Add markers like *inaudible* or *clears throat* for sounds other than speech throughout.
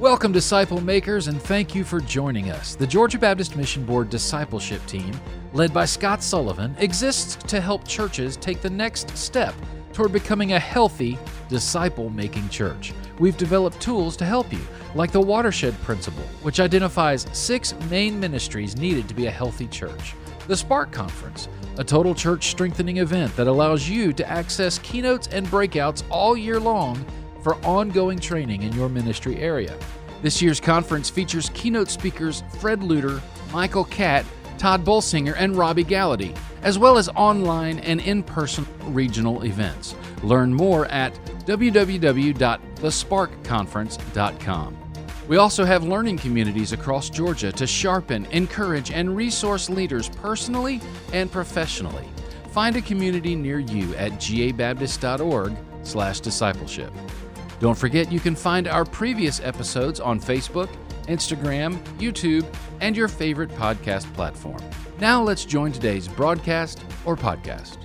Welcome, disciple makers, and thank you for joining us. The Georgia Baptist Mission Board discipleship team, led by Scott Sullivan, exists to help churches take the next step toward becoming a healthy, disciple making church. We've developed tools to help you, like the Watershed Principle, which identifies six main ministries needed to be a healthy church, the Spark Conference, a total church strengthening event that allows you to access keynotes and breakouts all year long for ongoing training in your ministry area. This year's conference features keynote speakers Fred Luter, Michael Catt, Tod Bolsinger, and Robbie Gallaty, as well as online and in person regional events. Learn more at www.thesparkconference.com. We also have learning communities across Georgia to sharpen, encourage, and resource leaders personally and professionally. Find a community near you at gabaptist.org/discipleship. Don't forget you can find our previous episodes on Facebook, Instagram, YouTube, and your favorite podcast platform. Now let's join today's broadcast or podcast.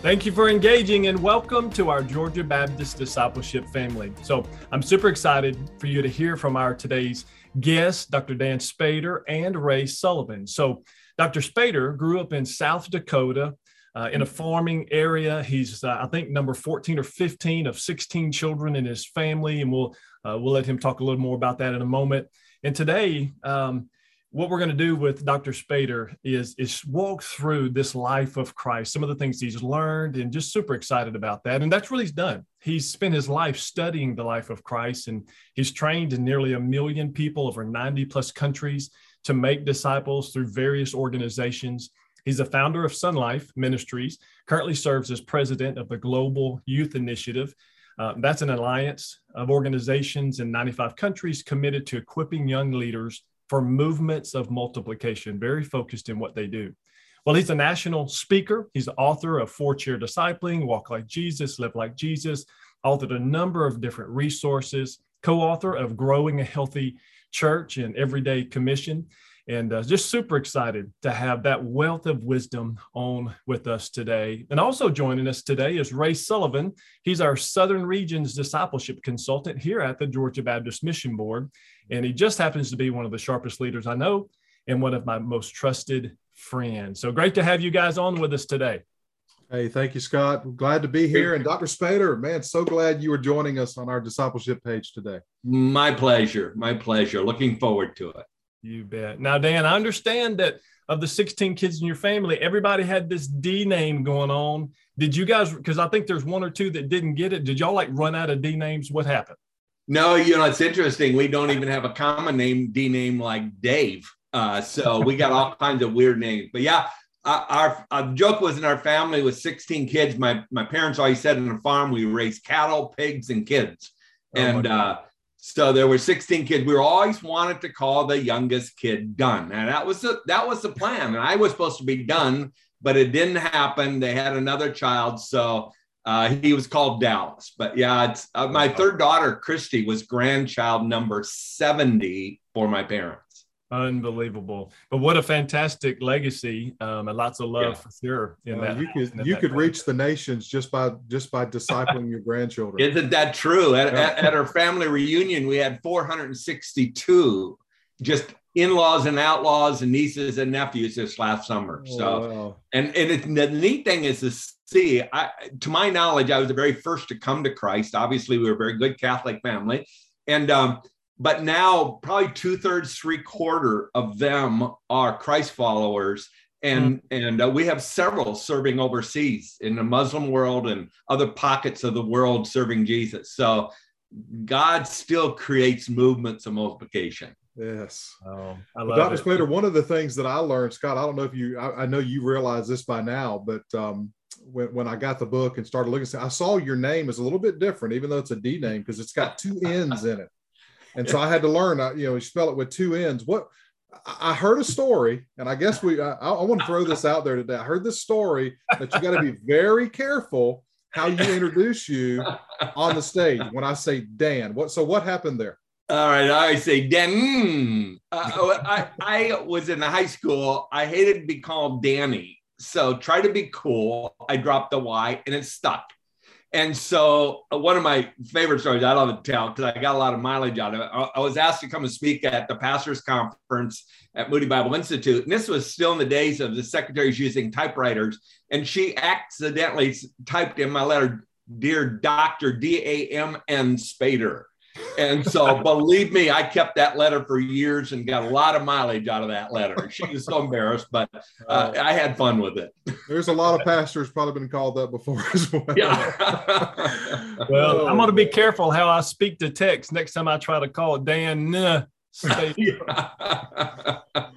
Thank you for engaging and welcome to our Georgia Baptist Discipleship family. So, I'm super excited for you to hear from our today's guests, Dr. Dann Spader and Ray Sullivan. So, Dr. Spader grew up in South Dakota uh, in a farming area. He's, uh, I think, number 14 or 15 of 16 children in his family, and we'll uh, we'll let him talk a little more about that in a moment. And today, um, what we're going to do with Dr. Spader is is walk through this life of Christ, some of the things he's learned, and just super excited about that. And that's what he's done. He's spent his life studying the life of Christ, and he's trained in nearly a million people over 90 plus countries to make disciples through various organizations. He's the founder of Son Life Ministries, currently serves as president of the Global Youth Initiative. Uh, that's an alliance of organizations in 95 countries committed to equipping young leaders for movements of multiplication, very focused in what they do. Well, he's a national speaker. He's the author of Four Chair Discipling, Walk Like Jesus, Live Like Jesus, authored a number of different resources, co author of Growing a Healthy Church and Everyday Commission and uh, just super excited to have that wealth of wisdom on with us today. And also joining us today is Ray Sullivan. He's our Southern Region's discipleship consultant here at the Georgia Baptist Mission Board. And he just happens to be one of the sharpest leaders I know and one of my most trusted friends. So great to have you guys on with us today. Hey, thank you, Scott. glad to be here. And Dr. Spader, man, so glad you were joining us on our discipleship page today. My pleasure. My pleasure. Looking forward to it. You bet. Now, Dann, I understand that of the 16 kids in your family, everybody had this D name going on. Did you guys, because I think there's one or two that didn't get it, did y'all like run out of D names? What happened? No, you know, it's interesting. We don't even have a common name, D name like Dave. Uh, so we got all kinds of weird names. But yeah, our, our, joke was in our family with 16 kids. My, my parents always said in a farm, we raised cattle, pigs, and kids. Oh, and, uh, so there were 16 kids. We were always wanted to call the youngest kid done. And that was the that was the plan. And I was supposed to be done, but it didn't happen. They had another child. So uh, he was called Dallas. But yeah, it's uh, my third daughter, Christy, was grandchild number 70 for my parents. Unbelievable. But what a fantastic legacy. Um, and lots of love yeah. for sure in uh, that. You could you could reach the nations just by just by discipling your grandchildren. Isn't that true? At, yeah. at, at, our family reunion, we had 462 just in-laws and outlaws and nieces and nephews this last summer. Oh, so wow. and, and it, the neat thing is to see, I, to my knowledge, I was the very first to come to Christ. Obviously, we were a very good Catholic family. And um, but now probably two thirds, three quarter of them are Christ followers. And, mm-hmm. and uh, we have several serving overseas in the Muslim world and other pockets of the world serving Jesus. So God still creates movements of multiplication. Yes. Oh, Dr. Spader, one of the things that I learned, Scott, I don't know if you, I, I know you realize this by now, but um, when, when I got the book and started looking, I saw your name is a little bit different, even though it's a D name, because it's got two N's in it. And so I had to learn, uh, you know, you spell it with two N's. What I heard a story, and I guess we, I, I want to throw this out there today. I heard this story that you got to be very careful how you introduce you on the stage when I say Dan. What, so what happened there? All right, I say Dan. Uh, oh, I, I was in high school. I hated to be called Danny. So try to be cool. I dropped the Y and it stuck. And so, uh, one of my favorite stories, I love to tell because I got a lot of mileage out of it. I, was asked to come and speak at the pastors' conference at Moody Bible Institute. And this was still in the days of the secretaries using typewriters. And she accidentally typed in my letter, Dear Dr. D A M N Spader. And so, *laughs* believe me, I kept that letter for years and got a lot of mileage out of that letter. *laughs* She was so embarrassed, but uh, I had fun with it. There's a lot of *laughs* pastors probably been called that before as well. Yeah. well, I'm going to be careful how I speak to text next time I try to call Dann. Nah. All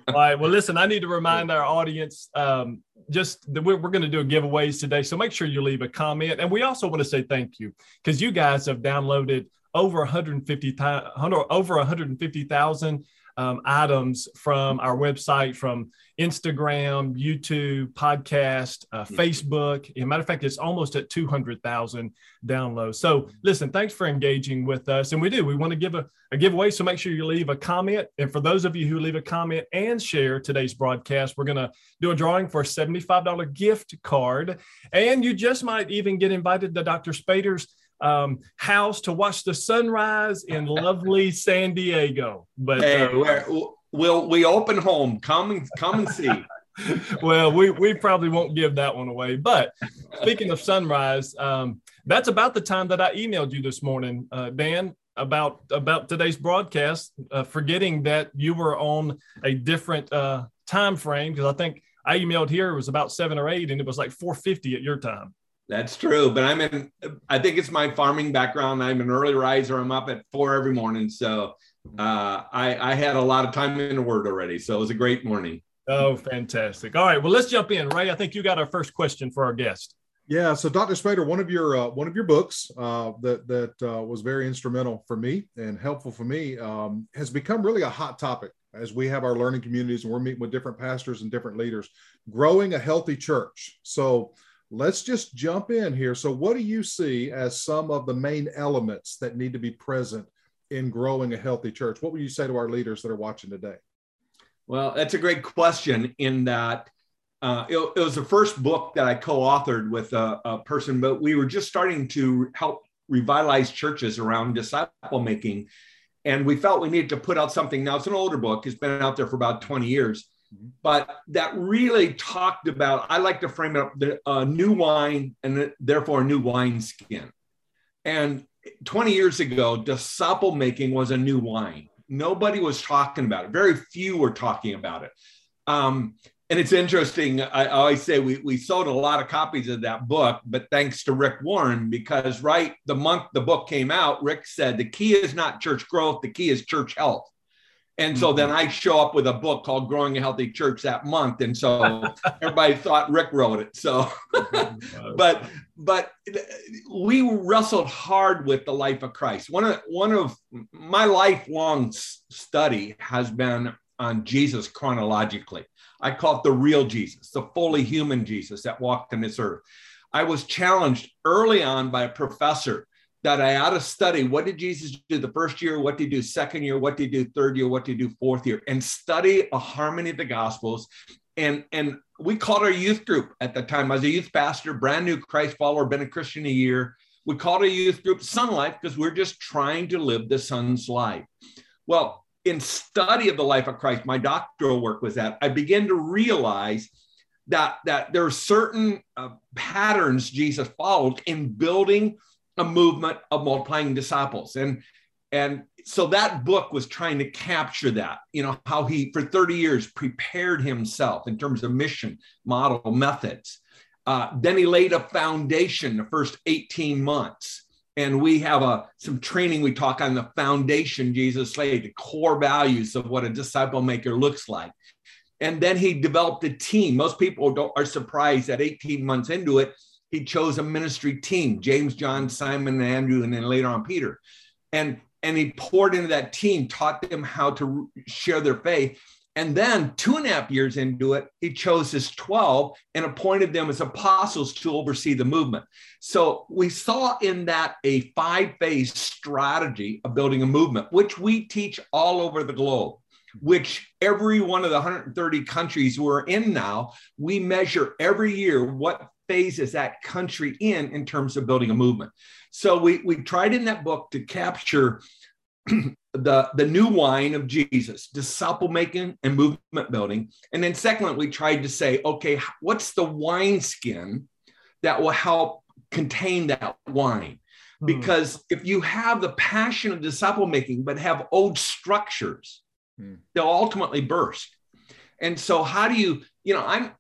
right. Well, listen, I need to remind our audience um, just that we're, we're going to do giveaways today. So make sure you leave a comment. And we also want to say thank you because you guys have downloaded over 150 over 150,000 um, items from our website, from Instagram, YouTube, podcast, uh, mm-hmm. Facebook. As a matter of fact, it's almost at 200,000 downloads. So, listen, thanks for engaging with us. And we do, we want to give a, a giveaway. So, make sure you leave a comment. And for those of you who leave a comment and share today's broadcast, we're going to do a drawing for a $75 gift card. And you just might even get invited to Dr. Spader's um, house to watch the sunrise in lovely San Diego. But hey, uh, we'll we open home. Come and come and see. *laughs* well, we we probably won't give that one away. But speaking of sunrise, um, that's about the time that I emailed you this morning, uh, Dann, about about today's broadcast. Uh, forgetting that you were on a different uh, time frame because I think I emailed here it was about seven or eight, and it was like four fifty at your time. That's true. But I'm in, I think it's my farming background. I'm an early riser. I'm up at four every morning. So uh, I, I had a lot of time in the word already. So it was a great morning. Oh, fantastic. All right. Well, let's jump in. Ray, I think you got our first question for our guest. Yeah, so Dr. Spader, one of your uh, one of your books uh, that that uh, was very instrumental for me and helpful for me um, has become really a hot topic as we have our learning communities and we're meeting with different pastors and different leaders. Growing a healthy church. So let's just jump in here. So, what do you see as some of the main elements that need to be present in growing a healthy church? What would you say to our leaders that are watching today? Well, that's a great question. In that, uh, it, it, was the first book that I co-authored with a, a person, but we were just starting to help revitalize churches around disciple making, and we felt we needed to put out something. Now it's an older book; it's been out there for about twenty years but that really talked about i like to frame it up the uh, new wine and therefore a new wine skin. And 20 years ago disciple making was a new wine. Nobody was talking about it. Very few were talking about it. Um, and it's interesting I, I always say we, we sold a lot of copies of that book but thanks to rick warren because right the month the book came out rick said the key is not church growth the key is church health and so then mm-hmm. I show up with a book called Growing a Healthy Church that month. And so *laughs* everybody thought Rick wrote it. So, *laughs* but, but we wrestled hard with the life of Christ. One of, one of my lifelong study has been on Jesus chronologically. I call it the real Jesus, the fully human Jesus that walked on this earth. I was challenged early on by a professor that I ought to study what did Jesus do the first year, what did he do second year, what did he do third year, what did he do fourth year, and study a harmony of the gospels. And, and we called our youth group at the time. I was a youth pastor, brand new Christ follower, been a Christian a year. We called our youth group Son Life because we're just trying to live the Son's life. Well, in study of the life of Christ, my doctoral work was that I began to realize that, that there are certain uh, patterns Jesus followed in building a movement of multiplying disciples. And and so that book was trying to capture that, you know, how he for 30 years prepared himself in terms of mission, model, methods. Uh, then he laid a foundation the first 18 months. And we have a some training we talk on the foundation Jesus laid, the core values of what a disciple maker looks like. And then he developed a team. Most people are surprised that 18 months into it, he chose a ministry team james john simon and andrew and then later on peter. And and he poured into that team taught them how to share their faith. And then two and a half years into it he chose his 12 and appointed them as apostles to oversee the movement. So we saw in that a five phase strategy of building a movement which we teach all over the globe which every one of the 130 countries we're in now, we measure every year what phase is that country in in terms of building a movement? So we we tried in that book to capture *clears throat* the the new wine of Jesus, disciple making and movement building. And then secondly, we tried to say, okay, what's the wine skin that will help contain that wine? Hmm. Because if you have the passion of disciple making, but have old structures, hmm. they'll ultimately burst. And so, how do you, you know, I'm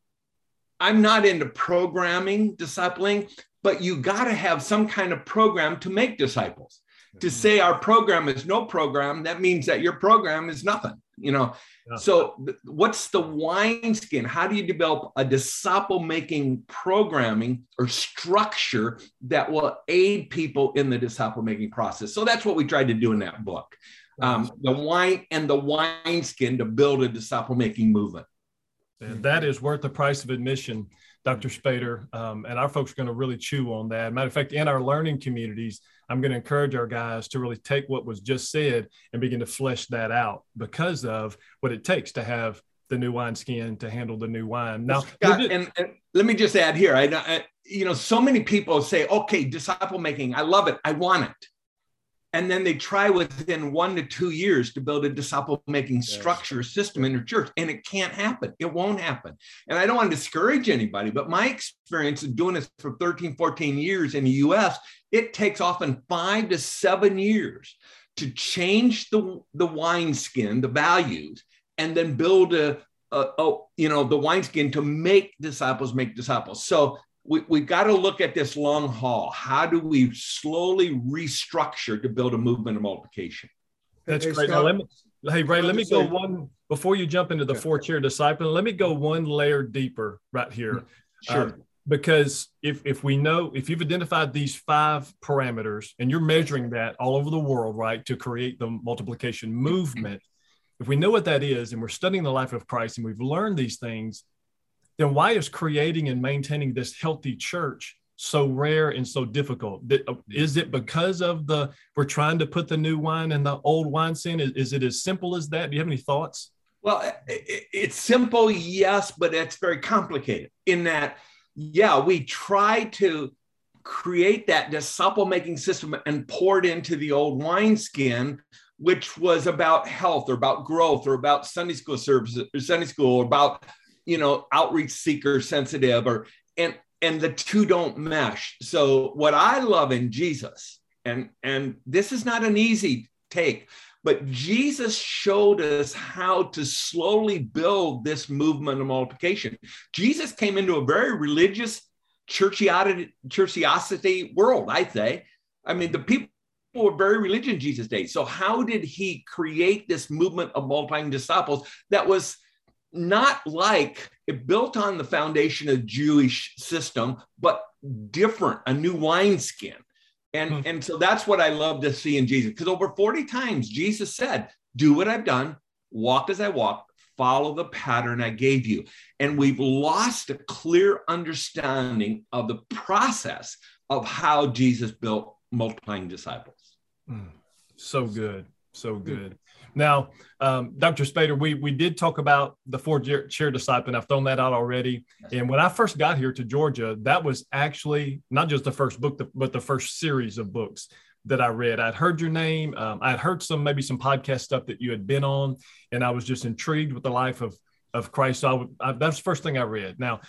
I'm not into programming discipling, but you got to have some kind of program to make disciples. To say our program is no program that means that your program is nothing you know? Yeah. so what's the wineskin? How do you develop a disciple making programming or structure that will aid people in the disciple making process? So that's what we tried to do in that book. Um, the wine and the wineskin to build a disciple making movement and that is worth the price of admission Dr. Spader, um, and our folks are going to really chew on that. Matter of fact, in our learning communities, I'm going to encourage our guys to really take what was just said and begin to flesh that out because of what it takes to have the new wine skin to handle the new wine. Now, Scott, and, and, let me just add here, I, I, you know, so many people say, "Okay, disciple making, I love it, I want it," and then they try within one to two years to build a disciple making yes. structure system in their church and it can't happen. It won't happen. And i don't want to discourage anybody but my experience of doing this for 13 14 years in the us it takes often five to seven years to change the, the wineskin the values and then build a, a, a you know the wineskin to make disciples make disciples. So we, we got to look at this long haul. How do we slowly restructure to build a movement of multiplication? That's hey, great. Now, let me, hey, Ray, let me go one before you jump into the four chair disciple. Let me go one layer deeper right here. Sure. Um, because if if we know if you've identified these five parameters and you're measuring that all over the world, right, to create the multiplication movement, if we know what that is and we're studying the life of Christ and we've learned these things, then why is creating and maintaining this healthy church so rare and so difficult? Uh, is it because of the we're trying to put the new wine in the old wine skin? Is, is it as simple as that? Do you have any thoughts? Well, it's simple, yes, but it's very complicated in that, yeah, we try to create that disciple making system and pour it into the old wineskin, which was about health or about growth or about Sunday school services or Sunday school or about you know outreach seeker sensitive or and and the two don't mesh. So what i love in jesus and and this is not an easy take but jesus showed us how to slowly build this movement of multiplication. Jesus came into a very religious churchiosity, world i say. I mean the people were very religious in jesus days so how did he create this movement of multiplying disciples that was not like it built on the foundation of Jewish system, but different, a new wineskin. And, hmm. and so that's what I love to see in Jesus. Because over 40 times, Jesus said, Do what I've done, walk as I walk, follow the pattern I gave you. And we've lost a clear understanding of the process of how Jesus built multiplying disciples. Mm, so good. So good. Now, um, Dr. Spader, we, we did talk about the four chair disciple, and I've thrown that out already. And when I first got here to Georgia, that was actually not just the first book, but the first series of books that I read. I'd heard your name. Um, I'd heard some, maybe some podcast stuff that you had been on, and I was just intrigued with the life of, of Christ. So I, I, that's the first thing I read. Now,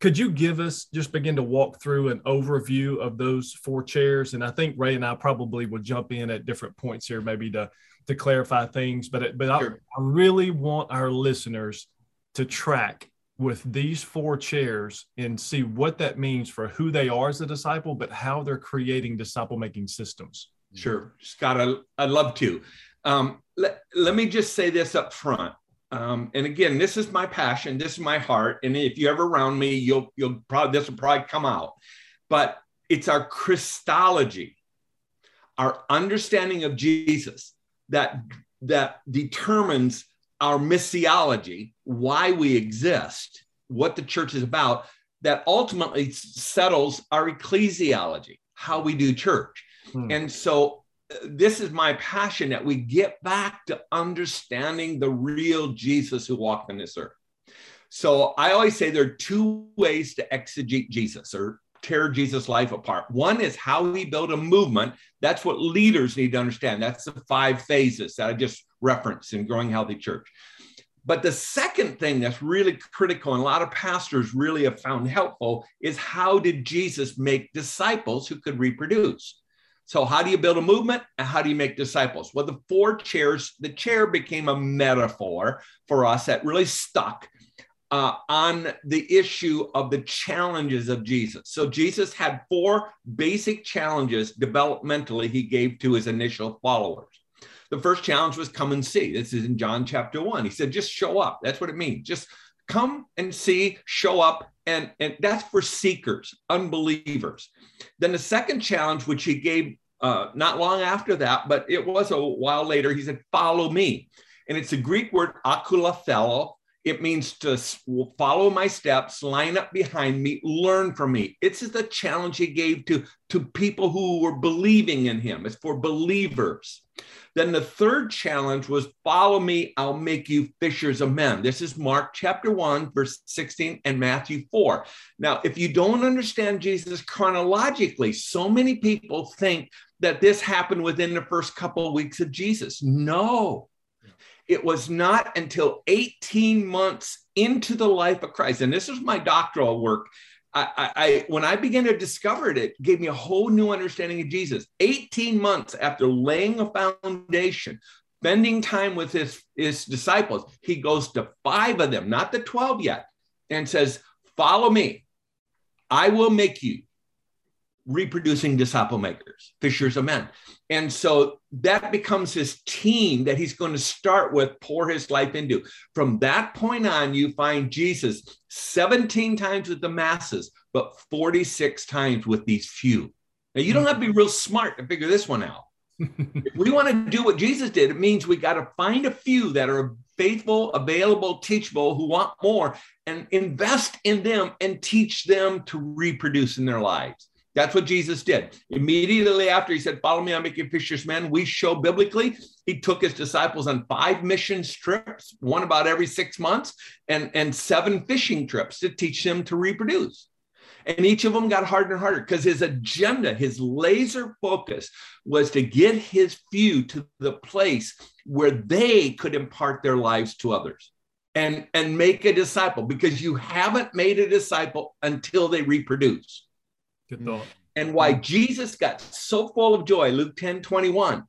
could you give us just begin to walk through an overview of those four chairs? And I think Ray and I probably will jump in at different points here, maybe to to clarify things. But but sure. I, I really want our listeners to track with these four chairs and see what that means for who they are as a disciple, but how they're creating disciple making systems. Sure, Scott, I, I'd love to. Um, let, let me just say this up front. Um, and again, this is my passion, this is my heart. And if you ever around me, you'll you'll probably this will probably come out. But it's our Christology, our understanding of Jesus that that determines our missiology, why we exist, what the church is about, that ultimately settles our ecclesiology, how we do church. Hmm. And so uh, this is my passion that we get back to understanding the real Jesus who walked on this earth. So I always say there are two ways to exegete Jesus or tear Jesus' life apart. One is how he built a movement. That's what leaders need to understand. That's the five phases that I just referenced in Growing Healthy Church. But the second thing that's really critical and a lot of pastors really have found helpful is how did Jesus make disciples who could reproduce? So, how do you build a movement and how do you make disciples? Well, the four chairs, the chair became a metaphor for us that really stuck uh, on the issue of the challenges of Jesus. So Jesus had four basic challenges developmentally he gave to his initial followers. The first challenge was come and see. This is in John chapter one. He said, just show up. That's what it means. Just come and see, show up. And, and that's for seekers, unbelievers. Then the second challenge, which he gave uh, not long after that, but it was a while later, he said, follow me. And it's a Greek word, akulathello, it means to follow my steps, line up behind me, learn from me. It's the challenge he gave to, to people who were believing in him. It's for believers. Then the third challenge was follow me, I'll make you fishers of men. This is Mark chapter 1, verse 16, and Matthew 4. Now, if you don't understand Jesus chronologically, so many people think that this happened within the first couple of weeks of Jesus. No, it was not until 18 months into the life of Christ, and this was my doctoral work. I, I, when I began to discover it, it gave me a whole new understanding of Jesus. 18 months after laying a foundation, spending time with his, his disciples, he goes to five of them, not the 12 yet, and says, Follow me. I will make you reproducing disciple makers, fishers of men. And so that becomes his team that he's going to start with, pour his life into. From that point on, you find Jesus 17 times with the masses, but 46 times with these few. Now, you don't have to be real smart to figure this one out. *laughs* if we want to do what Jesus did, it means we got to find a few that are faithful, available, teachable, who want more, and invest in them and teach them to reproduce in their lives. That's what Jesus did. Immediately after he said, Follow me, I'm making fishers men, we show biblically he took his disciples on five mission trips, one about every six months, and, and seven fishing trips to teach them to reproduce. And each of them got harder and harder because his agenda, his laser focus was to get his few to the place where they could impart their lives to others and, and make a disciple because you haven't made a disciple until they reproduce. Good thought. And why Jesus got so full of joy, Luke 10 21,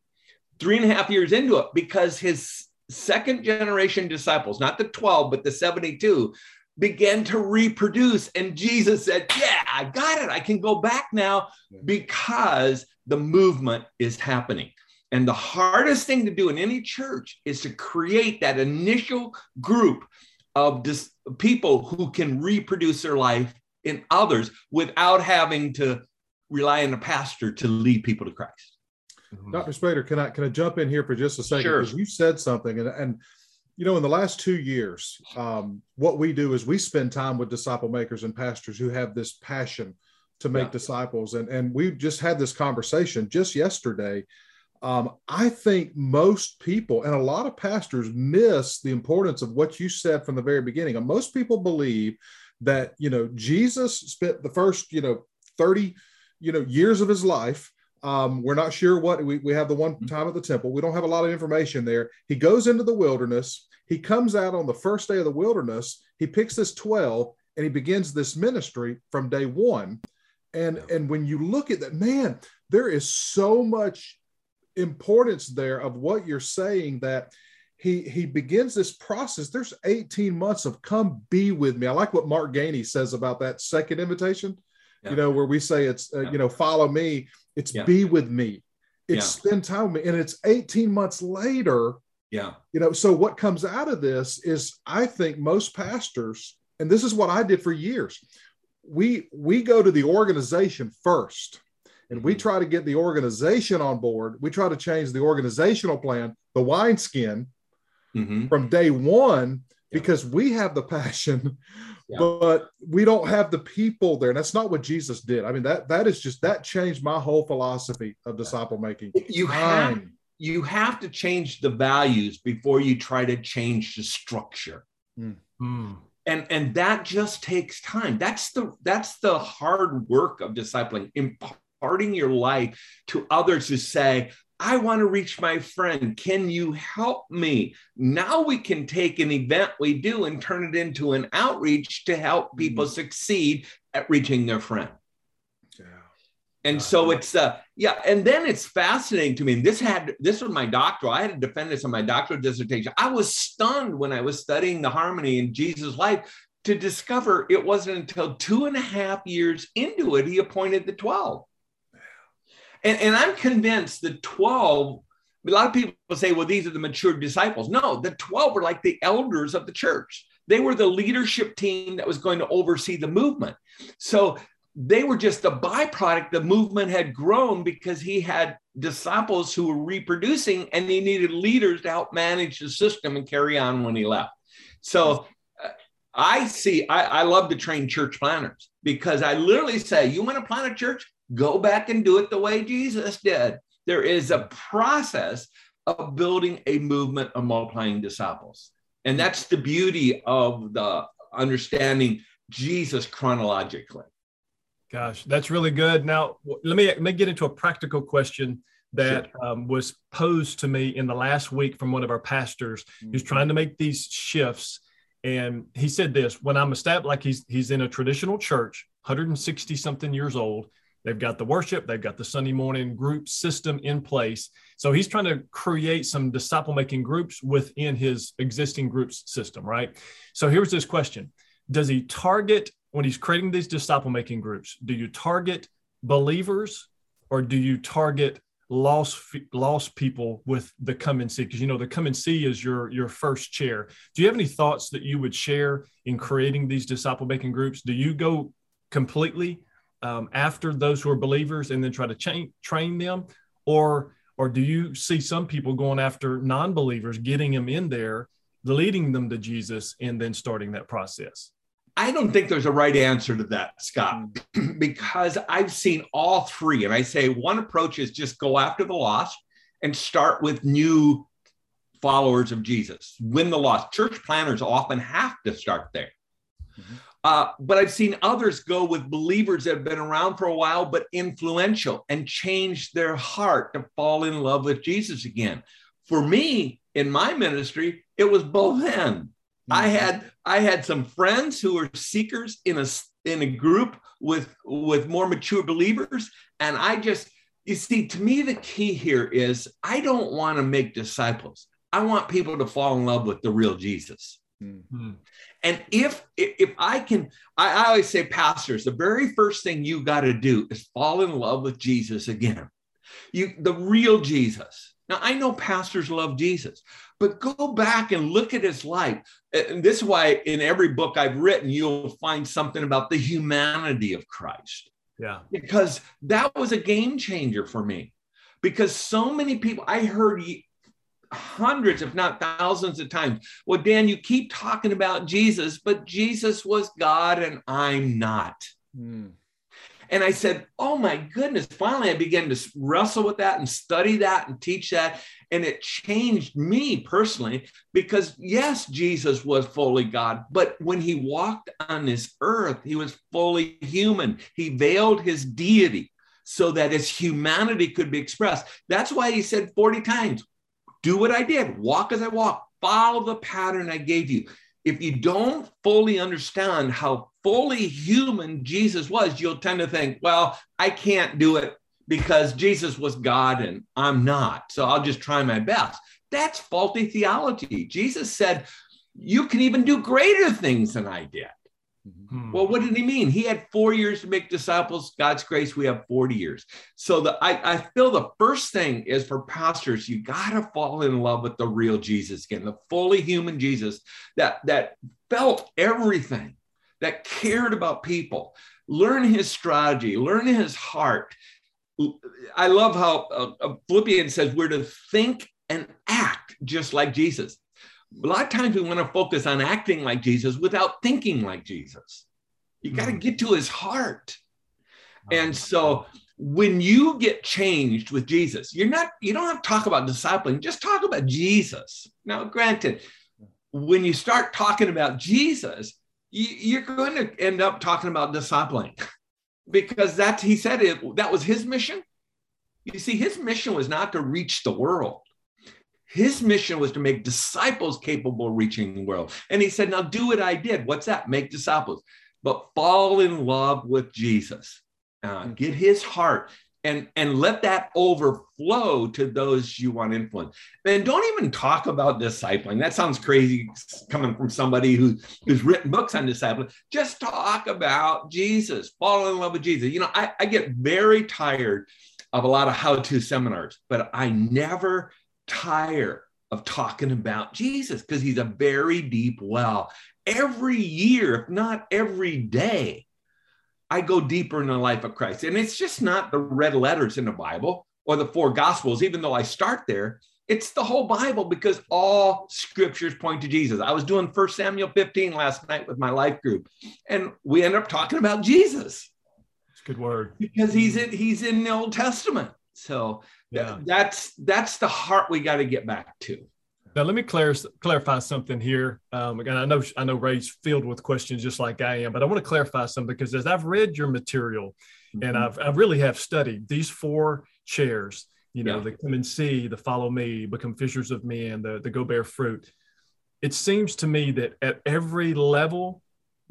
three and a half years into it, because his second generation disciples, not the 12, but the 72, began to reproduce. And Jesus said, Yeah, I got it. I can go back now because the movement is happening. And the hardest thing to do in any church is to create that initial group of dis- people who can reproduce their life in others without having to rely on a pastor to lead people to Christ. Mm-hmm. Dr. Spader, can I can I jump in here for just a second? Because you said something, and and you know, in the last two years, um, what we do is we spend time with disciple makers and pastors who have this passion to make yeah. disciples, and and we just had this conversation just yesterday. Um, I think most people and a lot of pastors miss the importance of what you said from the very beginning. And most people believe that you know jesus spent the first you know 30 you know years of his life um, we're not sure what we, we have the one time at the temple. We don't have a lot of information there. He goes into the wilderness. He comes out on the first day of the wilderness. He picks this 12 and he begins this ministry from day one. And and when you look at that man there is so much importance there of what you're saying that he he begins this process. There's 18 months of come be with me. I like what Mark Gainey says about that second invitation. Yeah. You know, where we say it's uh, yeah. you know follow me. It's yeah. be with me. It's spend time with me, and it's 18 months later. Yeah. You know, so what comes out of this is I think most pastors, and this is what I did for years. We we go to the organization first and we mm-hmm. try to get the organization on board. We try to change the organizational plan, the wineskin, mm-hmm. from day one because we have the passion *laughs* yeah. but we don't have the people there. And that's not what jesus did. I mean that that is just that changed my whole philosophy of disciple making. You have you have to change the values before you try to change the structure. Mm. and and that just takes time. That's the that's the hard work of discipling imparting your life to others to say I want to reach my friend. Can you help me? Now we can take an event we do and turn it into an outreach to help people mm-hmm. succeed at reaching their friend. Yeah. And uh, so it's uh yeah, and then it's fascinating to me. And this had this was my doctoral. I had to defend this on my doctoral dissertation. I was stunned when I was studying the harmony in Jesus' life to discover it wasn't until two and a half years into it he appointed the 12. And, and I'm convinced the 12, a lot of people say, well, these are the mature disciples. No, the 12 were like the elders of the church. They were the leadership team that was going to oversee the movement. So they were just a byproduct. The movement had grown because he had disciples who were reproducing and he needed leaders to help manage the system and carry on when he left. So uh, I see, I, I love to train church planters because I literally say, you want to plant a church? Go back and do it the way Jesus did. There is a process of building a movement of multiplying disciples. And that's the beauty of the understanding Jesus chronologically. Gosh, that's really good. Now, let me, let me get into a practical question that sure. um, was posed to me in the last week from one of our pastors mm-hmm. who's trying to make these shifts. And he said this when I'm established, like he's, he's in a traditional church, 160 something years old, They've got the worship, they've got the Sunday morning group system in place. So he's trying to create some disciple making groups within his existing groups system, right? So here's this question Does he target, when he's creating these disciple making groups, do you target believers or do you target lost lost people with the come and see because you know the come and see is your your first chair do you have any thoughts that you would share in creating these disciple making groups do you go completely um, after those who are believers and then try to train train them, or or do you see some people going after non-believers, getting them in there, leading them to Jesus, and then starting that process? I don't think there's a right answer to that, Scott, hmm. *clears throat* because I've seen all three. And I say one approach is just go after the lost and start with new followers of Jesus, win the lost. Church planters often have to start there. Mm-hmm. Uh, but I've seen others go with believers that have been around for a while, but influential and change their heart to fall in love with Jesus again. For me, in my ministry, it was both ends. Mm-hmm. I had I had some friends who were seekers in a in a group with with more mature believers, and I just you see, to me, the key here is I don't want to make disciples. I want people to fall in love with the real Jesus. Mm-hmm. And if if I can, I, I always say, pastors, the very first thing you got to do is fall in love with Jesus again. You the real Jesus. Now I know pastors love Jesus, but go back and look at his life. And this is why in every book I've written, you'll find something about the humanity of Christ. Yeah. Because that was a game changer for me. Because so many people, I heard hundreds, if not thousands of times. Well, Dann, you keep talking about Jesus, but Jesus was God and I'm not. Mm. And I said, Oh my goodness. Finally, I began to wrestle with that and study that and teach that. And it changed me personally because, yes, Jesus was fully God, but when he walked on this earth, he was fully human. He veiled his deity so that his humanity could be expressed. That's why he said 40 times, do what I did, walk as I walk, follow the pattern I gave you. If you don't fully understand how fully human Jesus was, you'll tend to think, well, I can't do it because Jesus was God and I'm not. So I'll just try my best. That's faulty theology. Jesus said, You can even do greater things than I did. Hmm. Well, what did he mean? He had four years to make disciples. God's grace, we have 40 years. So the I, I feel the first thing is for pastors, you gotta fall in love with the real Jesus again, the fully human Jesus that that felt everything, that cared about people. Learn his strategy, learn his heart. I love how uh, uh Philippians says we're to think and act just like Jesus a lot of times we want to focus on acting like Jesus without thinking like Jesus. You got to hmm. get to his heart. And so when you get changed with Jesus, you're not, you don't have to talk about discipling, just talk about Jesus. Now, granted, when you start talking about Jesus, you're going to end up talking about discipling because that he said it that was his mission. You see, his mission was not to reach the world. His mission was to make disciples capable of reaching the world. And he said, Now do what I did. What's that? Make disciples, but fall in love with Jesus. Uh, get his heart and and let that overflow to those you want to influence and don't even talk about discipling that sounds crazy coming from somebody who, who's written books on discipling just talk about jesus fall in love with jesus you know I, I get very tired of a lot of how-to seminars but i never tire of talking about jesus because he's a very deep well every year if not every day I go deeper in the life of Christ. And it's just not the red letters in the Bible or the four gospels, even though I start there. It's the whole Bible because all scriptures point to Jesus. I was doing First Samuel 15 last night with my life group, and we ended up talking about Jesus. It's a good word. Because he's in he's in the Old Testament. So yeah. that's that's the heart we got to get back to. Now, let me clar- clarify something here. Um, again, I know I know Ray's filled with questions just like I am, but I want to clarify something because as I've read your material, mm-hmm. and I've I really have studied these four chairs. You know, yeah. the come and see, the follow me, become fishers of men, the the go bear fruit. It seems to me that at every level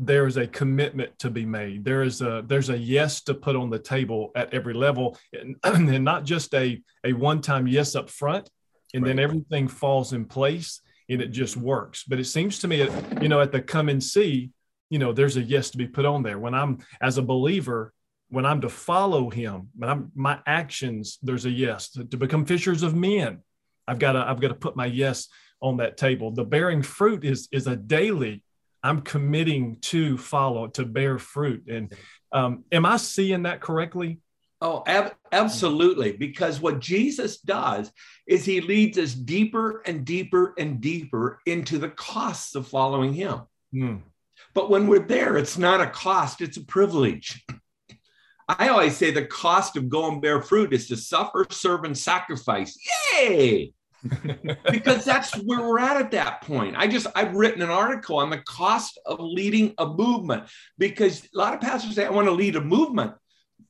there is a commitment to be made. There is a there's a yes to put on the table at every level, and, *clears throat* and not just a a one time yes up front and right. then everything falls in place and it just works. But it seems to me, you know, at the come and see, you know, there's a yes to be put on there. When I'm as a believer, when I'm to follow Him, when I'm my actions, there's a yes to, to become fishers of men. I've got to I've got to put my yes on that table. The bearing fruit is is a daily. I'm committing to follow to bear fruit. And um, am I seeing that correctly? Oh, ab- absolutely. Because what Jesus does is he leads us deeper and deeper and deeper into the costs of following him. Mm. But when we're there, it's not a cost, it's a privilege. I always say the cost of going bear fruit is to suffer, serve, and sacrifice. Yay! Because that's where we're at at that point. I just I've written an article on the cost of leading a movement because a lot of pastors say I want to lead a movement.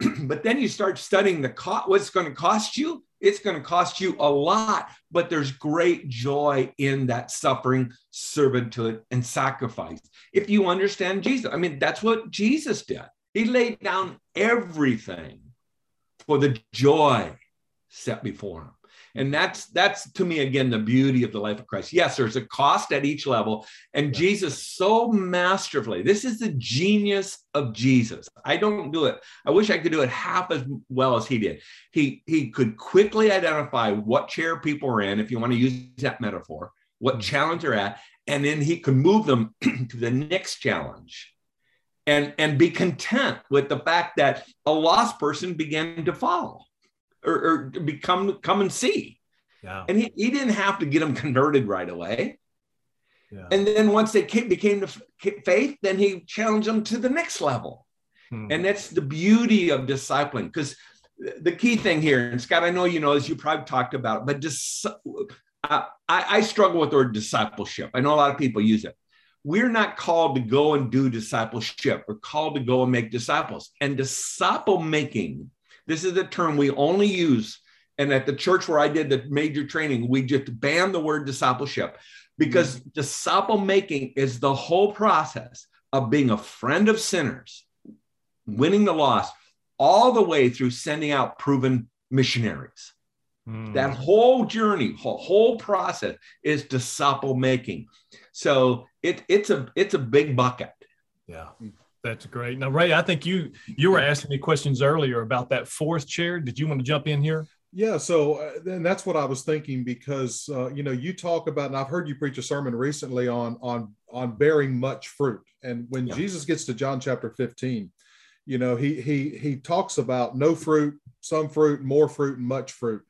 *clears throat* but then you start studying the cost, what's going to cost you. It's going to cost you a lot, but there's great joy in that suffering, servanthood, and sacrifice. If you understand Jesus, I mean, that's what Jesus did. He laid down everything for the joy set before him. And that's that's to me again the beauty of the life of Christ. Yes, there's a cost at each level, and. Jesus so masterfully. This is the genius of Jesus. I don't do it. I wish I could do it half as well as he did. He he could quickly identify what chair people are in, if you want to use that metaphor, what mm-hmm. challenge they're at, and then he could move them *clears throat* to the next challenge. And, and be content with the fact that a lost person began to follow or, or become come and see. Yeah. And he, he didn't have to get them *laughs* converted right away. Yeah. And then once they came, became the faith, then he challenged them to the next level. Hmm. And that's the beauty of discipling. Because the key thing here, and Scott, I know you know as you probably talked about, but dis- I, I struggle with the word discipleship. I know a lot of people use it. We're not called to go and do discipleship. We're called to go and make disciples. And disciple making this is a term we only use. And at the church where I did the major training, we just banned the word discipleship because mm-hmm. disciple making is the whole process of being a friend of sinners, winning the lost, all the way through sending out proven missionaries. Mm. That whole journey, whole, whole process is disciple making. So it, it's a it's a big bucket. Yeah. That's great. Now, Ray, I think you you were asking me questions earlier about that fourth chair. Did you want to jump in here? Yeah, so uh, and that's what I was thinking because uh, you know you talk about, and I've heard you preach a sermon recently on on on bearing much fruit, and when yeah. Jesus gets to John chapter fifteen, you know he he he talks about no fruit, some fruit, more fruit, and much fruit,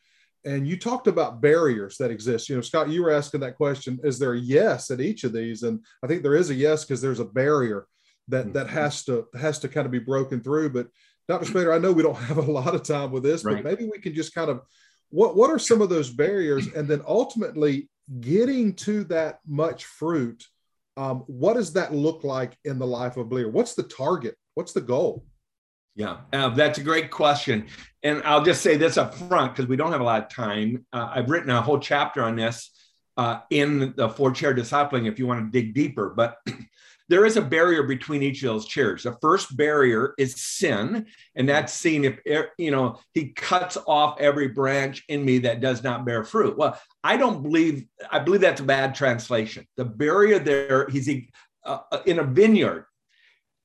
and you talked about barriers that exist. You know, Scott, you were asking that question: Is there a yes at each of these? And I think there is a yes because there's a barrier that that mm-hmm. has to has to kind of be broken through. But Dr. Spader, I know we don't *laughs* have a lot of time with this, right. but maybe we can just kind of what what are some of those barriers, and then ultimately getting to that much fruit. Um, what does that look like in the life of believer? What's the target? What's the goal? Yeah, uh, that's a great question. And I'll just say this up front because we don't have a lot of time. Uh, I've written a whole chapter on this uh, in the four chair discipling if you want to dig deeper. But *clears throat* there is a barrier between each of those chairs. The first barrier is sin, and that's seen if you know he cuts off every branch in me that does not bear fruit. Well, I don't believe I believe that's a bad translation. The barrier there, he's uh, in a vineyard.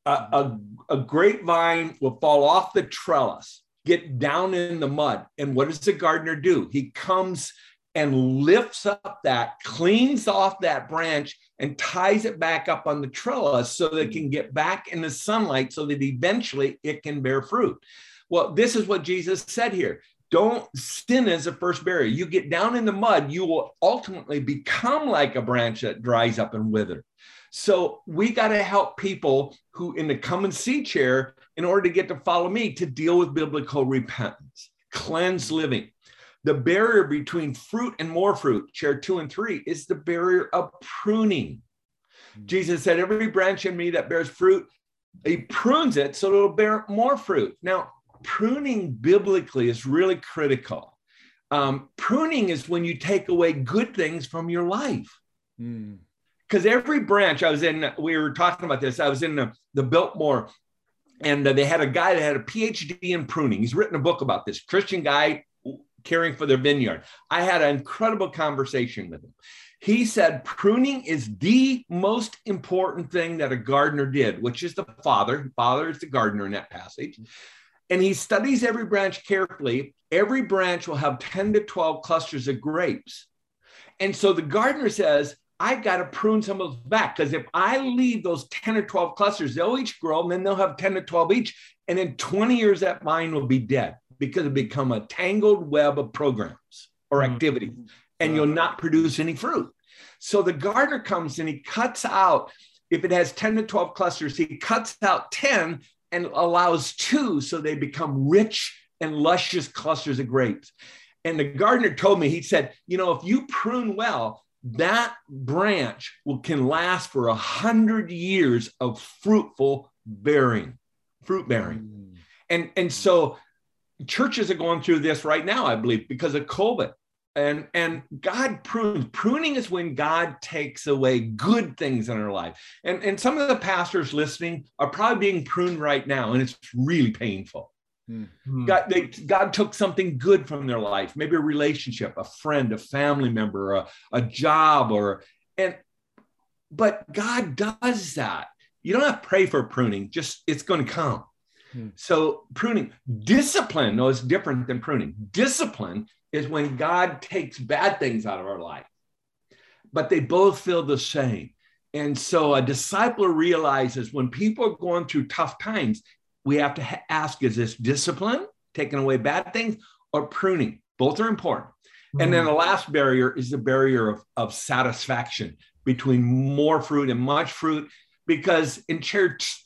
Uh, a, a grapevine will fall off the trellis, get down in the mud, and what does the gardener do? He comes and lifts up that, cleans off that branch, and ties it back up on the trellis so that it can get back in the sunlight so that eventually it can bear fruit. Well, this is what Jesus said here. Don't sin as a first barrier. You get down in the mud, you will ultimately become like a branch that dries up and wither. So we got to help people who in the come and see chair in order to get to follow me to deal with biblical repentance, cleanse living. The barrier between fruit and more fruit, chair two and three, is the barrier of pruning. Mm-hmm. Jesus said, Every branch in me that bears fruit, he prunes it so it'll bear more fruit. Now, pruning biblically is really critical. Um, pruning is when you take away good things from your life. Because mm. every branch, I was in, we were talking about this, I was in the, the Biltmore and they had a guy that had a PhD in pruning. He's written a book about this, Christian guy, caring for their vineyard. I had an incredible conversation with him. He said pruning is the most important thing that a gardener did, which is the father. Father is the gardener in that passage. And he studies every branch carefully. Every branch will have 10 to 12 clusters of grapes. And so the gardener says, I've got to prune some of those back because if I leave those 10 or 12 clusters, they'll each grow and then they'll have 10 to 12 each. And in 20 years, that vine will be dead because it become a tangled web of programs or mm-hmm. activities and you'll not produce any fruit. So the gardener comes and he cuts out, if it has 10 to 12 clusters, he cuts out 10 and allows two so they become rich and luscious clusters of grapes. And the gardener told me, he said, you know, if you prune well, that branch will can last for a hundred years of fruitful bearing, fruit bearing. Mm. And, and so churches are going through this right now, I believe, because of COVID. And, and God prunes. Pruning is when God takes away good things in our life. And, and some of the pastors listening are probably being pruned right now, and it's really painful. Mm-hmm. God, they, God took something good from their life, maybe a relationship, a friend, a family member, a, a job, or and but God does that. You don't have to pray for pruning, just it's going to come. Hmm. So pruning, discipline, no, it's different than pruning. Discipline is when God takes bad things out of our life, but they both feel the same. And so a disciple realizes when people are going through tough times, we have to ha- ask is this discipline, taking away bad things, or pruning? Both are important. Mm-hmm. And then hmm. the last barrier is the barrier of, of satisfaction between more fruit and much fruit. Because in church,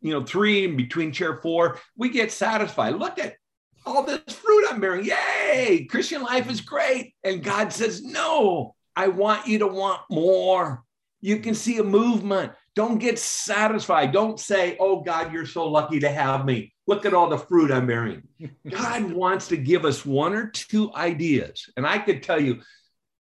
you know, three and between chair four, we get satisfied. Look at all this fruit I'm bearing. Yay! Christian life is great. And God says, No, I want you to want more. You can see a movement. Don't get satisfied. Don't say, Oh, God, you're so lucky to have me. Look at all the fruit I'm bearing. *laughs* God wants to give us one or two ideas. And I could tell you,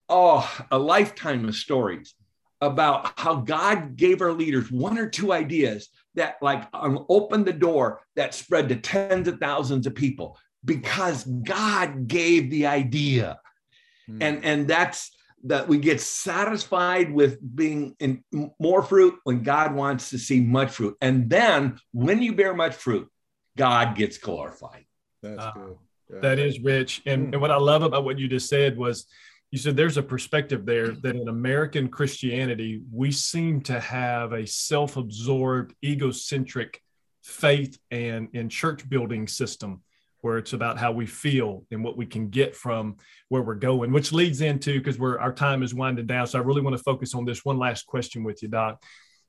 oh, a lifetime of stories about how God gave our leaders one or two ideas that like um, opened the door that spread to tens of thousands of people because God gave the idea. Mm. And and that's that we get satisfied with being in more fruit when God wants to see much fruit. And then when you bear much fruit, God gets glorified. That's uh, good. Yeah. That is rich. And, mm. and what I love about what you just said was you said there's a perspective there that in American Christianity, we seem to have a self absorbed, egocentric faith and, and church building system where it's about how we feel and what we can get from where we're going, which leads into because we're our time is winding down. So I really want to focus on this one last question with you, Doc,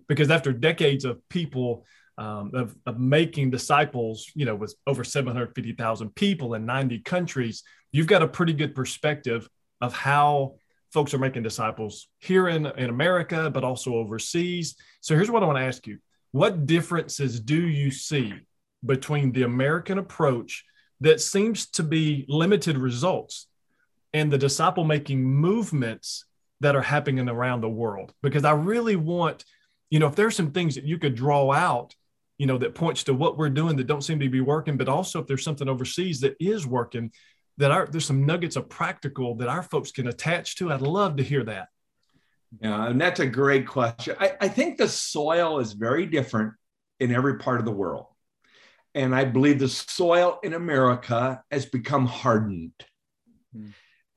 because after decades of people um, of, of making disciples, you know, with over 750,000 people in 90 countries, you've got a pretty good perspective of how folks are making disciples here in, in America, but also overseas. So here's what I want to ask you What differences do you see between the American approach that seems to be limited results and the disciple making movements that are happening around the world? Because I really want, you know, if there's some things that you could draw out you know that points to what we're doing that don't seem to be working but also if there's something overseas that is working that our there's some nuggets of practical that our folks can attach to. I'd love to hear that. Yeah and that's a great question. I, I think the soil is very different in every part of the world. And i believe the soil in america has become hardened. Hmm.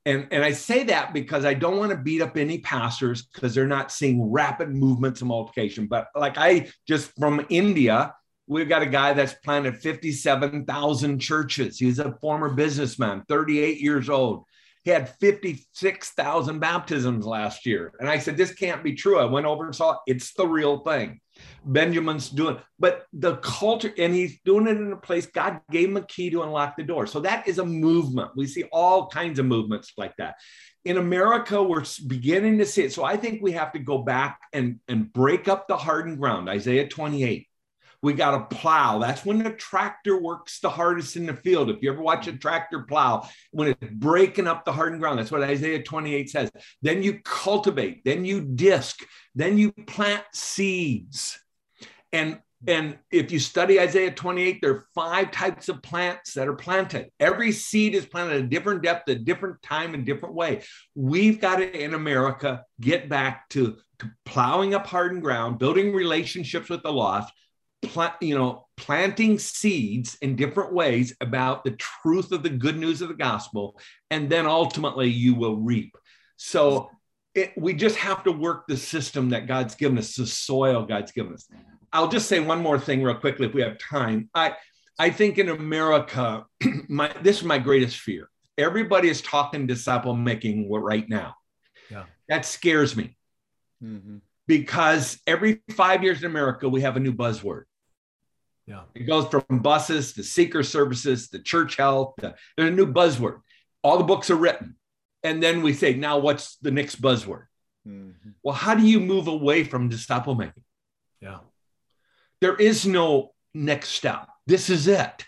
And, and I say that because I don't want to beat up any pastors because they're not seeing rapid movements of multiplication. But like I just from India, we've got a guy that's planted 57,000 churches. He's a former businessman, 38 years old. He had 56,000 baptisms last year. And I said, This can't be true. I went over and saw it. It's the real thing. Benjamin's doing, but the culture, and he's doing it in a place God gave him a key to unlock the door. So that is a movement. We see all kinds of movements like that. In America, we're beginning to see it. So I think we have to go back and, and break up the hardened ground. Isaiah 28. We got to plow. That's when the tractor works the hardest in the field. If you ever watch a tractor plow, when it's breaking up the hardened ground, that's what Isaiah 28 says. Then you cultivate, then you disc, then you plant seeds. And and if you study Isaiah 28, there are five types of plants that are planted. Every seed is planted at a different depth, a different time, and different way. We've got to, in America, get back to, to plowing up hardened ground, building relationships with the lost, plant, you know, planting seeds in different ways about the truth of the good news of the gospel, and then ultimately you will reap. So it, we just have to work the system that God's given us, the soil God's given us. I'll just say one more thing real quickly if we have time. I I think in America, *clears throat* my this is my greatest fear. Everybody is talking disciple making right now. Yeah. That scares me. Mm-hmm. Because every five years in America, we have a new buzzword. Yeah. It goes from buses to seeker services to church health. To, there's a new buzzword. All the books are written. And then we say, now what's the next buzzword? Mm-hmm. Well, how do you move away from disciple making? Yeah. There is no next step. This is it.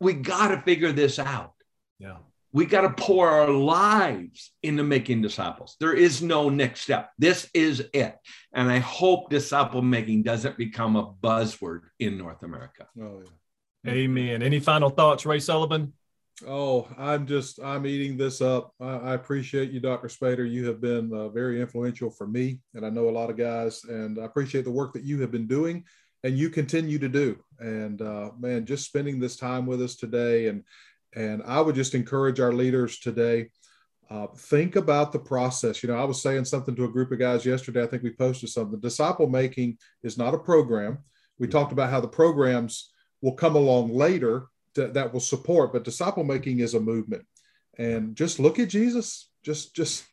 We got to figure this out. Yeah. We got to pour our lives into making disciples. There is no next step. This is it. And I hope disciple making doesn't become a buzzword in North America. Oh, yeah. Amen. Any final thoughts, Ray Sullivan? Oh, I'm just I'm eating this up. I, I appreciate you, Dr. Spader. You have been uh, very influential for me, and I know a lot of guys. And I appreciate the work that you have been doing and you continue to do. And uh, man, just spending this time with us today, and and I would just encourage our leaders today. Uh, think about the process. You know, I was saying something to a group of guys yesterday. I think we posted something. Disciple making is not a program. We mm-hmm. talked about how the programs will come along later to, that will support, but disciple making is a movement. And just look at Jesus. Just, just,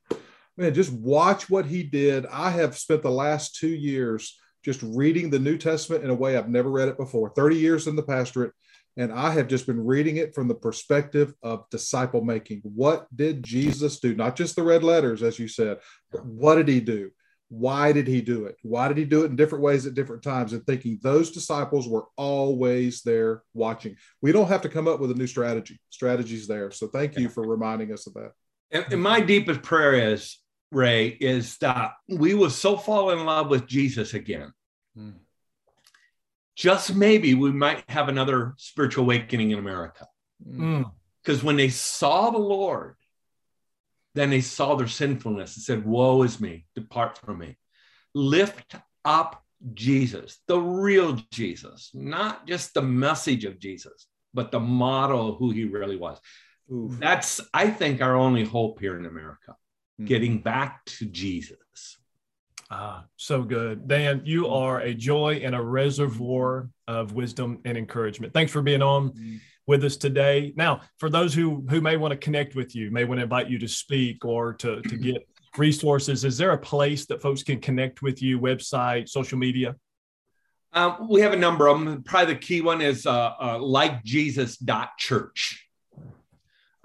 man, just watch what he did. I have spent the last two years just reading the New Testament in a way I've never read it before. 30 years in the pastorate, and I have just been reading it from the perspective of disciple making. What did Jesus do? Not just the red letters, as you said, but what did he do? Why did he do it? Why did he do it in different ways at different times? And thinking those disciples were always there watching. We don't have to come up with a new strategy. Strategy's there. So thank you for reminding us of that. And, and my deepest prayer is Ray, is that we will so fall in love with Jesus again. Mm. Just maybe we might have another spiritual awakening in America. Because mm. when they saw the Lord, then they saw their sinfulness and said, Woe is me, depart from me. Lift up Jesus, the real Jesus, not just the message of Jesus, but the model of who he really was. Oof. That's, I think, our only hope here in America mm-hmm. getting back to Jesus. Ah, so good. Dann, you are a joy and a reservoir of wisdom and encouragement. Thanks for being on mm-hmm. with us today. Now, for those who who may want to connect with you, may want to invite you to speak or to, to *clears throat* get resources, is there a place that folks can connect with you, website, social media? Um, we have a number of them. Probably the key one is uh, uh, likejesus.church.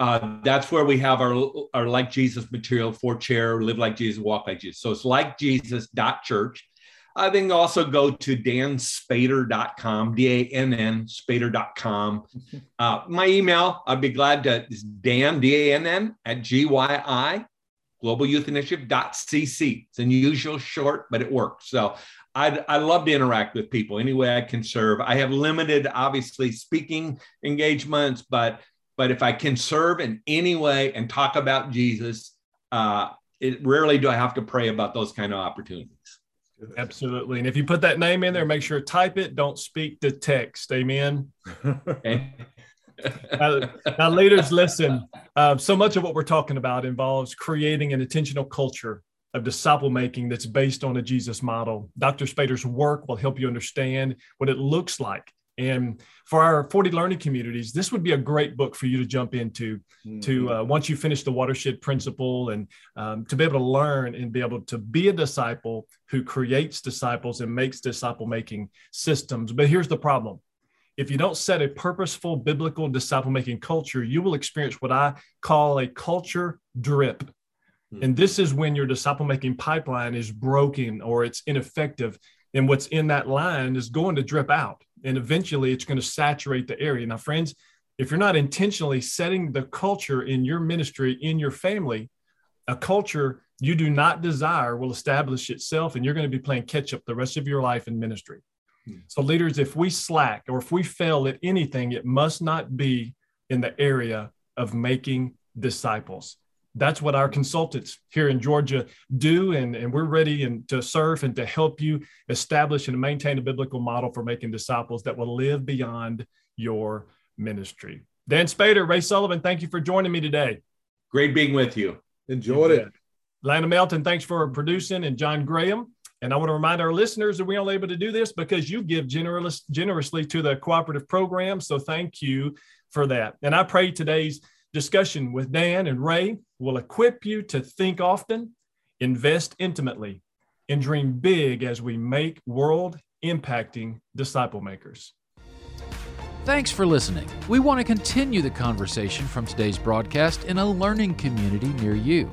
Uh, that's where we have our, our Like Jesus material for chair, live like Jesus, walk like Jesus. So it's likejesus.church. I uh, then also go to dannspader.com, D A N N, spader.com. *laughs* Uh, my email, I'd be glad to, is Dann, D A N N, at G Y I, globalyouth It's unusual short, but it works. So I'd, I love to interact with people any way I can serve. I have limited, obviously, speaking engagements, but but if I can serve in any way and talk about Jesus, uh, it rarely do I have to pray about those kind of opportunities. Absolutely. And if you put that name in there, make sure to type it, don't speak to text. Amen. Okay. *laughs* now, now, leaders, listen. Uh, so much of what we're talking about involves creating an intentional culture of disciple making that's based on a Jesus model. Dr. Spader's work will help you understand what it looks like and for our 40 learning communities, this would be a great book for you to jump into mm-hmm. to uh, once you finish the watershed principle and um, to be able to learn and be able to be a disciple who creates disciples and makes disciple making systems. But here's the problem if you don't set a purposeful biblical disciple making culture, you will experience what I call a culture drip. Mm-hmm. And this is when your disciple making pipeline is broken or it's ineffective. And what's in that line is going to drip out and eventually it's going to saturate the area. Now, friends, if you're not intentionally setting the culture in your ministry, in your family, a culture you do not desire will establish itself, and you're going to be playing catch up the rest of your life in ministry. Hmm. So, leaders, if we slack or if we fail at anything, it must not be in the area of making disciples that's what our consultants here in Georgia do. And, and we're ready and to serve and to help you establish and maintain a biblical model for making disciples that will live beyond your ministry. Dann Spader, Ray Sullivan, thank you for joining me today. Great being with you. Enjoyed it. Lana Melton, thanks for producing, and John Graham. And I want to remind our listeners that we're only able to do this because you give generous, generously to the cooperative program. So thank you for that. And I pray today's discussion with Dann and Ray will equip you to think often, invest intimately, and dream big as we make world impacting disciple makers. Thanks for listening. We want to continue the conversation from today's broadcast in a learning community near you.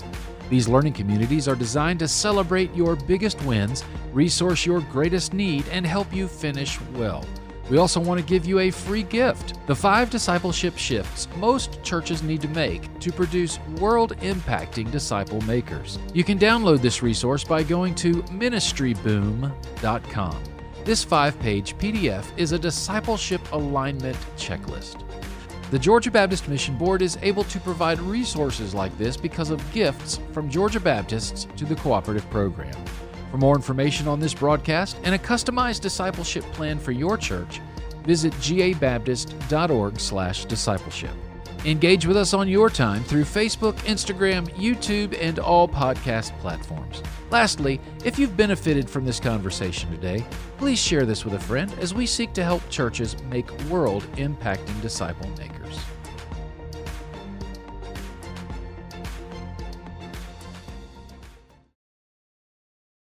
These learning communities are designed to celebrate your biggest wins, resource your greatest need, and help you finish well. We also want to give you a free gift the five discipleship shifts most churches need to make to produce world impacting disciple makers. You can download this resource by going to ministryboom.com. This five page PDF is a discipleship alignment checklist. The Georgia Baptist Mission Board is able to provide resources like this because of gifts from Georgia Baptists to the cooperative program. For more information on this broadcast and a customized discipleship plan for your church, visit gabaptist.org/discipleship. Engage with us on your time through Facebook, Instagram, YouTube, and all podcast platforms. Lastly, if you've benefited from this conversation today, please share this with a friend as we seek to help churches make world impacting disciple makers.